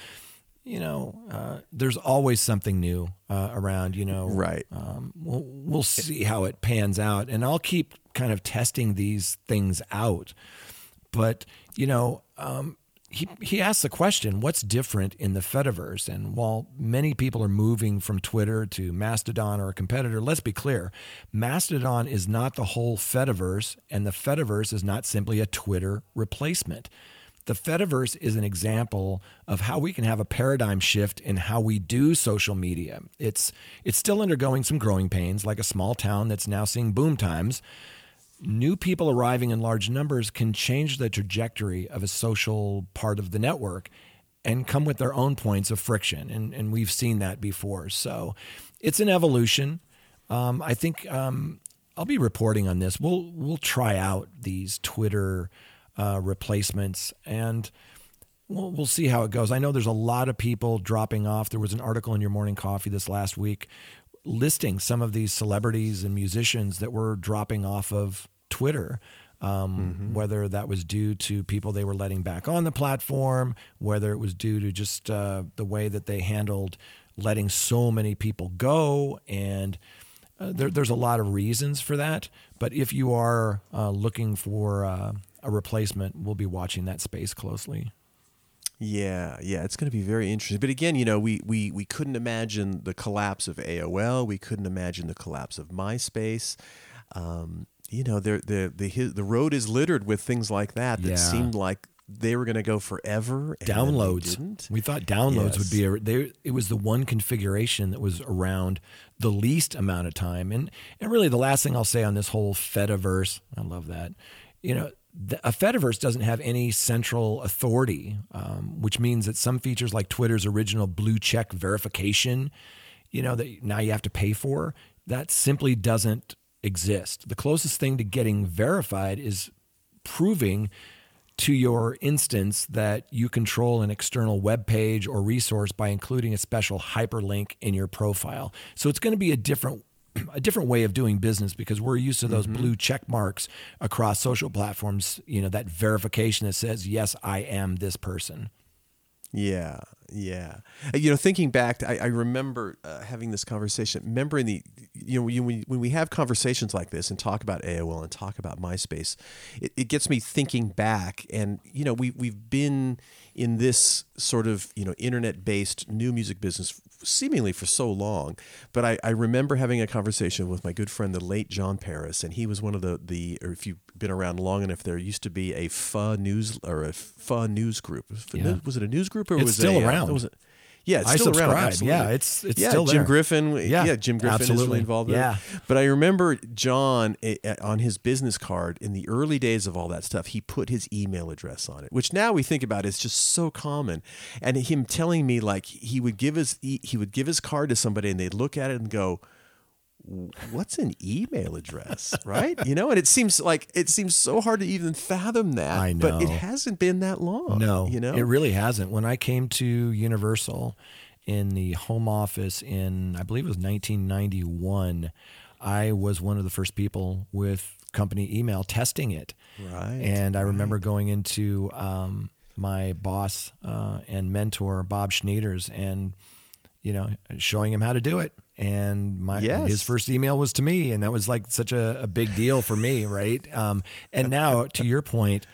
you know uh, there's always something new uh, around you know? Right. um, we'll, we'll see how it pans out. And i'll keep kind of testing these things out but you know um, he, he asked the question, what's different in the Fediverse? And while many people are moving from Twitter to Mastodon or a competitor, let's be clear Mastodon is not the whole Fediverse, and the Fediverse is not simply a Twitter replacement. The Fediverse is an example of how we can have a paradigm shift in how we do social media. It's, it's still undergoing some growing pains, like a small town that's now seeing boom times new people arriving in large numbers can change the trajectory of a social part of the network and come with their own points of friction. And, and we've seen that before. So it's an evolution. Um, I think um, I'll be reporting on this. We'll, we'll try out these Twitter uh, replacements and we'll, we'll see how it goes. I know there's a lot of people dropping off. There was an article in your morning coffee this last week listing some of these celebrities and musicians that were dropping off of Twitter. Um, Whether that was due to people they were letting back on the platform, whether it was due to just uh, the way that they handled letting so many people go, and uh, there, there's a lot of reasons for that. But if you are uh, looking for uh, a replacement, we'll be watching that space closely. Yeah, yeah, it's going to be very interesting. But again, you know, we, we we couldn't imagine the collapse of AOL. We couldn't imagine the collapse of MySpace. Um, you know, the the the the road is littered with things like that that Yeah. seemed like they were going to go forever. and downloads. We thought downloads would be a, they, it was the one configuration that was around the least amount of time. And and really the last thing I'll say on this whole Fediverse, I love that. You know, the, a Fediverse doesn't have any central authority, um, which means that some features like Twitter's original blue check verification, you know, that now you have to pay for, that simply doesn't exist. The closest thing to getting verified is proving to your instance that you control an external web page or resource by including a special hyperlink in your profile. So it's going to be a different a different way of doing business because we're used to those mm-hmm. blue check marks across social platforms, you know, that verification that says yes, I am this person. Yeah, yeah. You know, thinking back, I, I remember uh, having this conversation. Remembering the, you know, you, when, when we have conversations like this and talk about AOL and talk about MySpace, it, it gets me thinking back. And you know, we we've been in this sort of you know internet-based new music business seemingly for so long. But I, I remember having a conversation with my good friend, the late John Paris, and he was one of the the. Or if you've been around long enough, there used to be a FA news or a FA news group. Yeah. Was it a news group or It's was still it a, uh, around. was it- yeah, it's I still around. absolutely. Yeah, it's- it's yeah, still Jim there. Griffin. Yeah, Yeah, Jim Griffin is really involved. Yeah. it. But I remember John eh, eh, on his business card in the early days of all that stuff. He put his email address on it, which now we think about is just so common. And him telling me like he would give his he would give his card to somebody and they'd look at it and go what's an email address right you know and it seems like it seems so hard to even fathom that I know. but it hasn't been that long No, you know it really hasn't. When I came to Universal in the home office in, I believe it was 1991, I was one of the first people with company email testing it. Right, And I remember going into um, my boss uh, and mentor, Bob Schneiders, and you know, showing him how to do it. And my Yes. his first email was to me, and that was like such a, a big deal for me, right? Um, and now, to your point,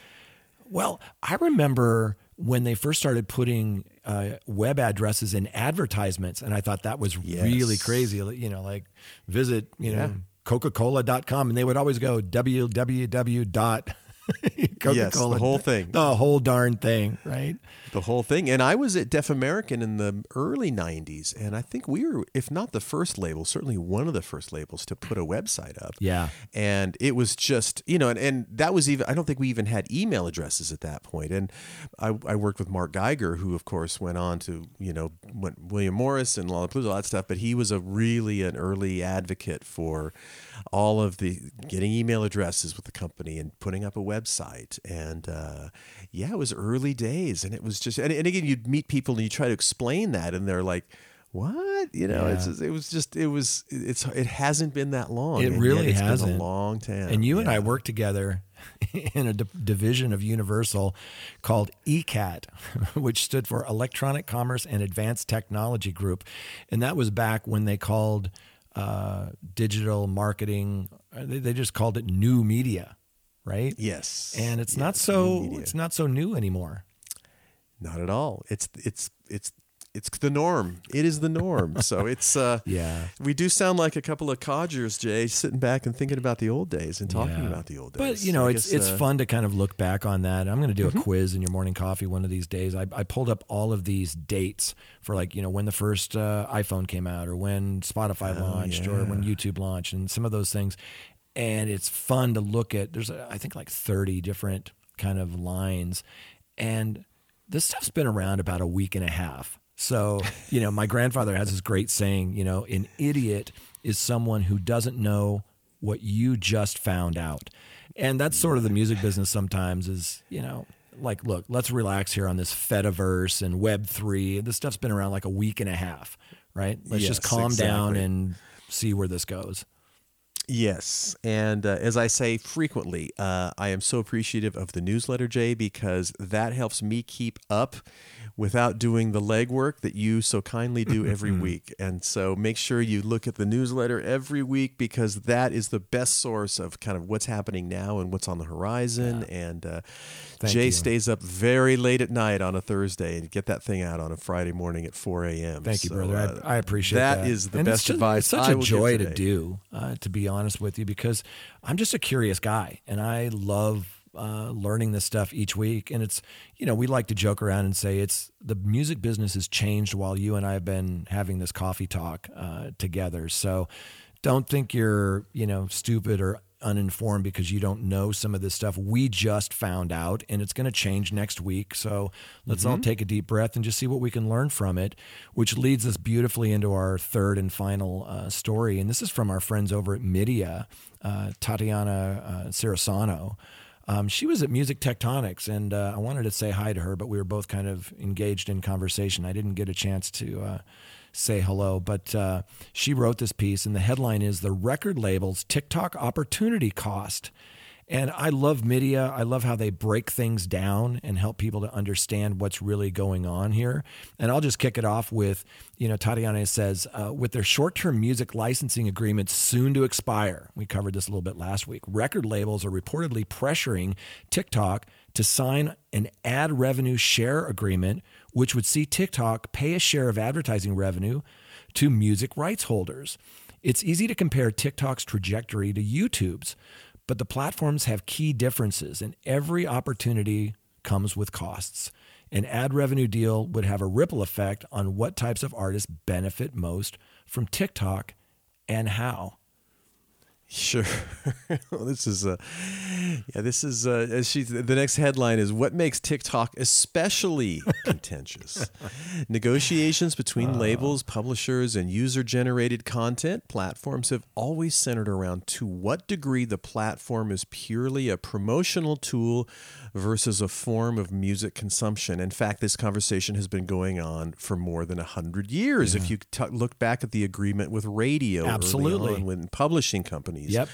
well, I remember when they first started putting uh, web addresses in advertisements, and I thought that was really crazy. You know, like visit, you Yeah. know, Coca-Cola.com, and they would always go www dot Coca-Cola. whole thing. The whole darn thing, right? The whole thing. And I was at Def American in the early 90s. And I think we were, if not the first label, certainly one of the first labels to put a website up. Yeah. And it was just, you know, and, and that was even, I don't think we even had email addresses at that point. And I, I worked with Mark Geiger, who, of course, went on to, you know, went William Morris and Lollapalooza, all that stuff. But he was a really an early advocate for all of the getting email addresses with the company and putting up a website. And uh, yeah, it was early days. And it was just, and, and again, you'd meet people and you try to explain that, and they're like, what you know it's Yeah. it was just it was it's it hasn't been that long It really it's been hasn't. a long time And you and I Yeah. worked together in a d- division of Universal called ECAT, which stood for Electronic Commerce and Advanced Technology Group. And that was back when they called uh, digital marketing, uh, they, they just called it new media, right? yes And it's not so it's not so new anymore. Not at all. It's it's it's it's the norm. It is the norm. so it's uh Yeah. We do sound like a couple of codgers, Jay, sitting back and thinking about the old days and talking Yeah. about the old days. But you know, I it's guess, it's uh, fun to kind of look back on that. I'm going to do Mm-hmm. a quiz in your morning coffee one of these days. I, I pulled up all of these dates for like you know when the first uh, iPhone came out, or when Spotify launched, or when YouTube launched, and some of those things. And it's fun to look at. There's uh, I think like 30 different kind of lines, and this stuff's been around about a week and a half. So, you know, my grandfather has this great saying, you know, an idiot is someone who doesn't know what you just found out. And that's sort of the music business sometimes is, you know, like, look, let's relax here on this Fediverse and Web3. This stuff's been around like a week and a half, right? Let's just Yes, calm down and see where this goes. Yes. And uh, as I say frequently, uh, I am so appreciative of the newsletter, Jay, because that helps me keep up without doing the legwork that you so kindly do every week. And so make sure you look at the newsletter every week because that is the best source of kind of what's happening now and what's on the horizon. And uh, Thank Jay you. stays up very late at night on a Thursday and get that thing out on a Friday morning at 4 a.m. Thank you, So, brother. uh, I, I appreciate that. That is the And it's best just- advice. It's such I a joy to do, uh, to be honest with you, because I'm just a curious guy, and I love uh, learning this stuff each week. And it's, you know, we like to joke around and say it's the music business has changed while you and I have been having this coffee talk uh, together. So don't think you're, you know, stupid or uninformed because you don't know some of this stuff. We just found out and it's going to change next week. So let's all take a deep breath and just see what we can learn from it, which leads us beautifully into our third and final uh, story. And this is from our friends over at Midia, uh, Tatiana uh, Cirasano. Um, she was at Music Tectonics, and uh, I wanted to say hi to her, but we were both kind of engaged in conversation. I didn't get a chance to uh, say hello, but uh, she wrote this piece, and the headline is The Record Label's TikTok Opportunity Cost. And I love Midia. I love how they break things down and help people to understand what's really going on here. And I'll just kick it off with, you know, Tatiana says, uh, with their short term music licensing agreements soon to expire, we covered this a little bit last week, record labels are reportedly pressuring TikTok to sign an ad revenue share agreement, which would see TikTok pay a share of advertising revenue to music rights holders. It's easy to compare TikTok's trajectory to YouTube's, but the platforms have key differences, and every opportunity comes with costs. An ad revenue deal would have a ripple effect on what types of artists benefit most from TikTok and how. Sure. Well, this is uh yeah, this is uh as she the next headline is what makes TikTok especially contentious. Negotiations between labels, publishers and user-generated content platforms have always centered around to what degree the platform is purely a promotional tool versus a form of music consumption. In fact, this conversation has been going on for more than 100 years if you t- look back at the agreement with radio Absolutely. when publishing companies Yep.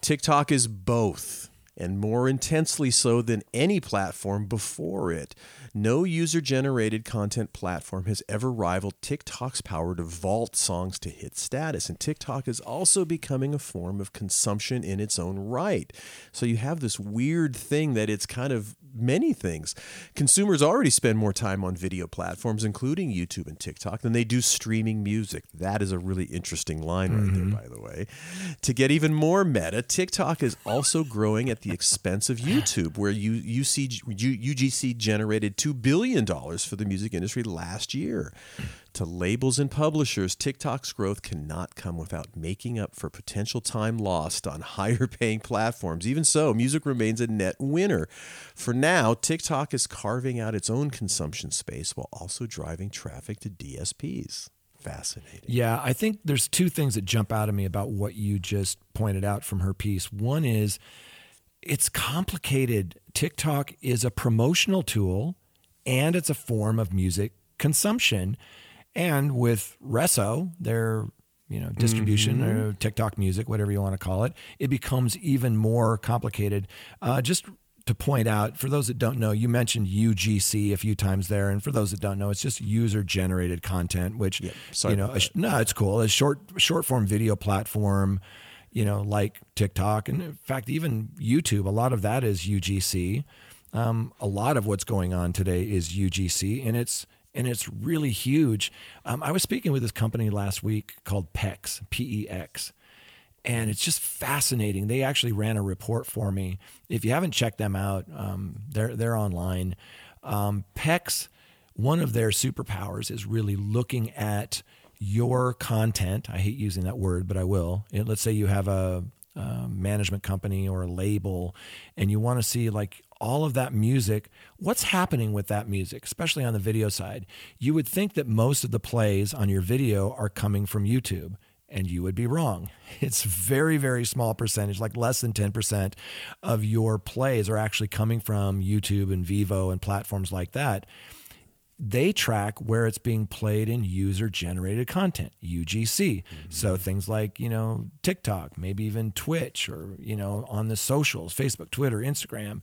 TikTok is both, and more intensely so than any platform before it. No user generated content platform has ever rivaled TikTok's power to vault songs to hit status. And TikTok is also becoming a form of consumption in its own right. So you have this weird thing that it's kind of many things. Consumers already spend more time on video platforms, including YouTube and TikTok, than they do streaming music. That is a really interesting line right there, mm-hmm. by the way. To get even more meta, TikTok is also growing at the expense of YouTube, where U- UC, U- UGC generated $2 billion for the music industry last year. To labels and publishers, TikTok's growth cannot come without making up for potential time lost on higher paying platforms. Even so, music remains a net winner. For now, TikTok is carving out its own consumption space while also driving traffic to DSPs. Fascinating. Yeah, I think there's two things that jump out at me about what you just pointed out from her piece. One is it's complicated. TikTok is a promotional tool and it's a form of music consumption. And with Resso, their you know distribution or TikTok music, whatever you want to call it, it becomes even more complicated. Uh, just to point out, for those that don't know, you mentioned UGC a few times there, and for those that don't know, it's just user generated content, which you know, a no, it's cool. A short short form video platform, you know, like TikTok, and in fact, even YouTube. A lot of that is UGC. Um, a lot of what's going on today is UGC, and it's and it's really huge. Um, I was speaking with this company last week called PEX, P E X, and it's just fascinating. They actually ran a report for me. If you haven't checked them out, um, they're they're online. Um, PEX, one of their superpowers is really looking at your content. I hate using that word, but I will. Let's say you have a, a management company or a label, and you want to see like all of that music. What's happening with that music, especially on the video side? You would think that most of the plays on your video are coming from YouTube and you would be wrong. It's very, very small percentage, like less than 10% of your plays are actually coming from YouTube and Vevo and platforms like that. They track where it's being played in user generated content, UGC. So things like, you know, TikTok, maybe even Twitch or, you know, on the socials, Facebook, Twitter, Instagram.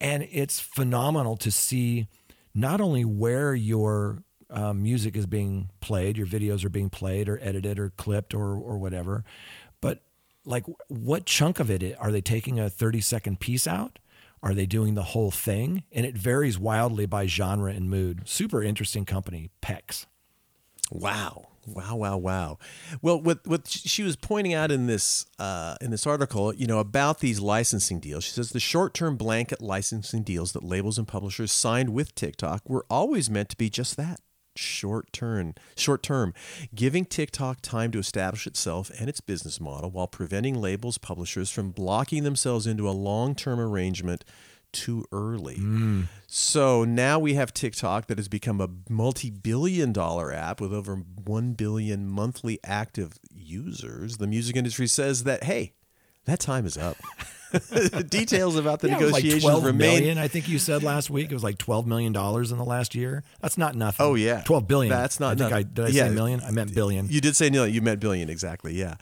And it's phenomenal to see not only where your um, music is being played, your videos are being played or edited or clipped or or whatever, but like what chunk of it are they taking a 30 second piece out? Are they doing the whole thing? And it varies wildly by genre and mood. Super interesting company, PEX. Wow. Wow, wow, wow. Well, what what she was pointing out in this uh, in this article, you know, about these licensing deals, she says the short-term blanket licensing deals that labels and publishers signed with TikTok were always meant to be just that, short term, short term, giving TikTok time to establish itself and its business model while preventing labels publishers from blocking themselves into a long-term arrangement too early. Mm. So now we have TikTok that has become a multi billion dollar app with over 1 billion monthly active users. The music industry says that, hey, that time is up. The details about the Yeah, was like negotiations remain. million, I think you said last week it was like 12 million dollars in the last year. That's not nothing. Oh, yeah. 12 billion. That's not I think nothing. I did I Yeah. say million? I meant billion. You did say no. You meant billion exactly. Yeah,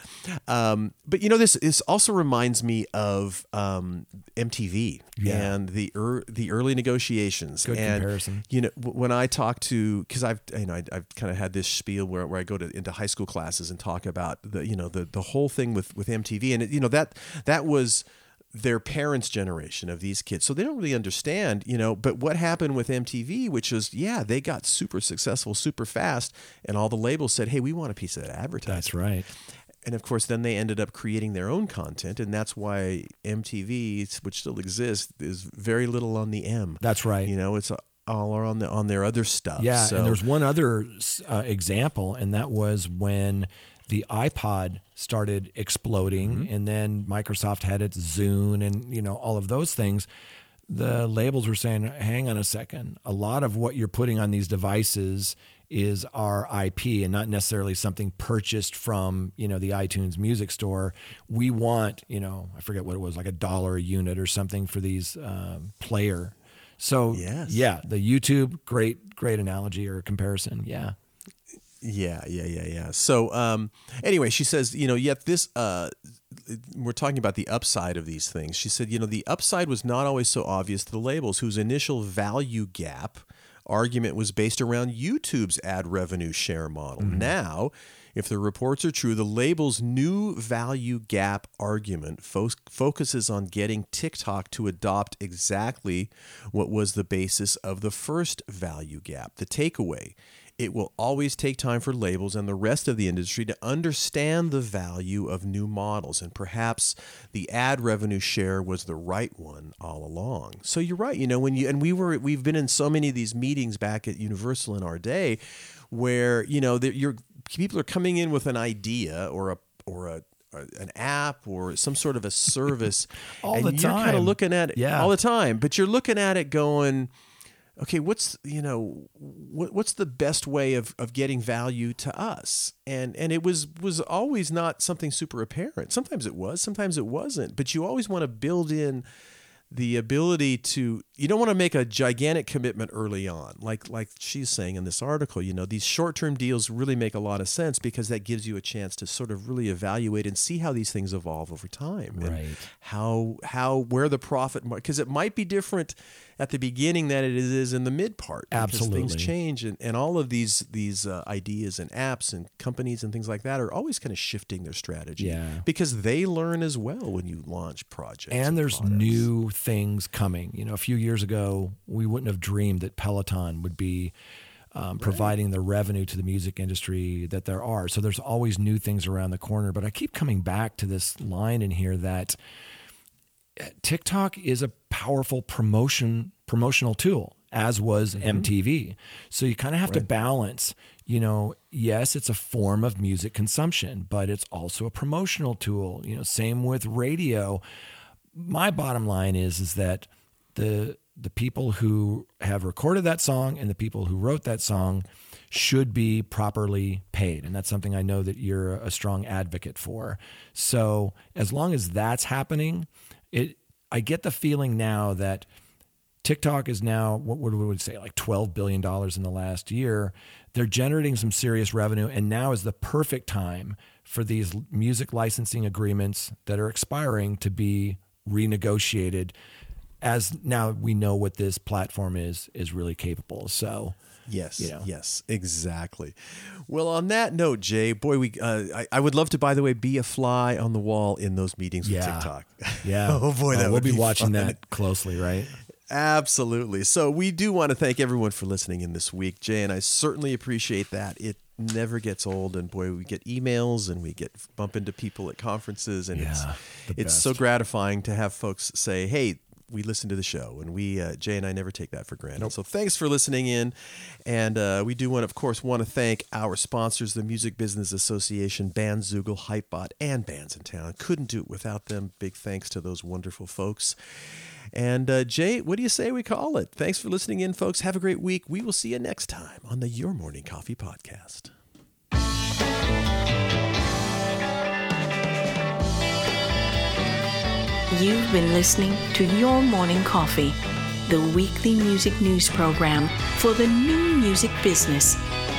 um, but you know this. This also reminds me of um, MTV Yeah. and the er, the early negotiations. Good and, comparison. You know when I talk to because I've you know I, I've kind of had this spiel where, where I go to into high school classes and talk about the you know the the whole thing with with MTV and it, you know that that was their parents' generation of these kids. So they don't really understand, you know, but what happened with MTV, which is, yeah, they got super successful super fast, and all the labels said, hey, we want a piece of that advertising. That's right. And of course, then they ended up creating their own content, and that's why MTV, which still exists, is very little on the M. That's right. You know, it's all on the on their other stuff. Yeah, So, and there's one other uh, example, and that was when the iPod started exploding, Mm-hmm. and then Microsoft had its Zune, and you know all of those things. The labels were saying, "Hang on a second. A lot of what you're putting on these devices is our IP, and not necessarily something purchased from you know the iTunes Music Store. We want you know I forget what it was, like a dollar a unit or something for these um player." So Yes. yeah, the YouTube, great, great analogy or comparison. Yeah. Yeah, yeah, yeah, yeah. So, um, anyway, she says, you know, yet this, uh, we're talking about the upside of these things. She said, you know, the upside was not always so obvious to the labels whose initial value gap argument was based around YouTube's ad revenue share model. Now, if the reports are true, the label's new value gap argument fo- focuses on getting TikTok to adopt exactly what was the basis of the first value gap. The takeaway it will always take time for labels and the rest of the industry to understand the value of new models, and perhaps the ad revenue share was the right one all along. So you're right. You know, when you and we were we've been in so many of these meetings back at Universal in our day, where you know that you're people are coming in with an idea or a or a an app or some sort of a service All and the you're kind of looking at it Yeah. all the time but you're looking at it going okay what's you know what, what's the best way of, of getting value to us? And and it was was always not something super apparent. Sometimes it was sometimes it wasn't. But you always want to build in the ability to you don't want to make a gigantic commitment early on. Like like she's saying in this article you know these short-term deals really make a lot of sense because that gives you a chance to sort of really evaluate and see how these things evolve over time and Right. how how where the profit because it might be different at the beginning than it is in the mid part. Absolutely. things change, and, and all of these these uh, ideas and apps and companies and things like that are always kind of shifting their strategy. Yeah. because they learn as well when you launch projects. and there's products. new things coming. You know, a few years ago, we wouldn't have dreamed that Peloton would be um, providing the revenue to the music industry that there are. So there's always new things around the corner. But I keep coming back to this line in here that TikTok is a powerful promotion promotional tool, as was mm-hmm. MTV. So you kind of have to balance. You know, yes, it's a form of music consumption, but it's also a promotional tool. You know, same with radio. My bottom line is is that the the people who have recorded that song and the people who wrote that song should be properly paid. And that's something I know that you're a strong advocate for. So as long as that's happening, it I get the feeling now that TikTok is now what would we would say like twelve billion dollars in the last year. They're generating some serious revenue, and now is the perfect time for these music licensing agreements that are expiring to be renegotiated. As now we know what this platform is is really capable. So Yes, you know. yes, exactly. Well, on that note, Jay, boy, we uh, I, I would love to, by the way, be a fly on the wall in those meetings with Yeah. TikTok. yeah, oh boy, Uh, that we'll would be, watching that closely, right? Absolutely. So we do want to thank everyone for listening in this week, Jay, and I certainly appreciate that. It never gets old, and boy, we get emails and we get bump into people at conferences, and Yeah, it's it's so gratifying to have folks say, "Hey." We listen to the show, and we uh, Jay and I never take that for granted. So thanks for listening in, and uh, we do want, of course, want to thank our sponsors, the Music Business Association, Bandzoogle, Hypebot, and Bandsintown. Couldn't do it without them. Big thanks to those wonderful folks. And uh, Jay, what do you say we call it? Thanks for listening in, folks. Have a great week. We will see you next time on the Your Morning Coffee Podcast. You've been listening to Your Morning Coffee, the weekly music news program for the new music business.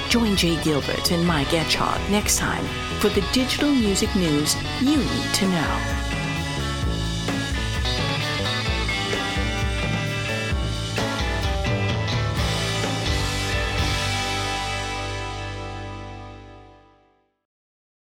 Join Jay Gilbert and Mike Etchart next time for the digital music news you need to know.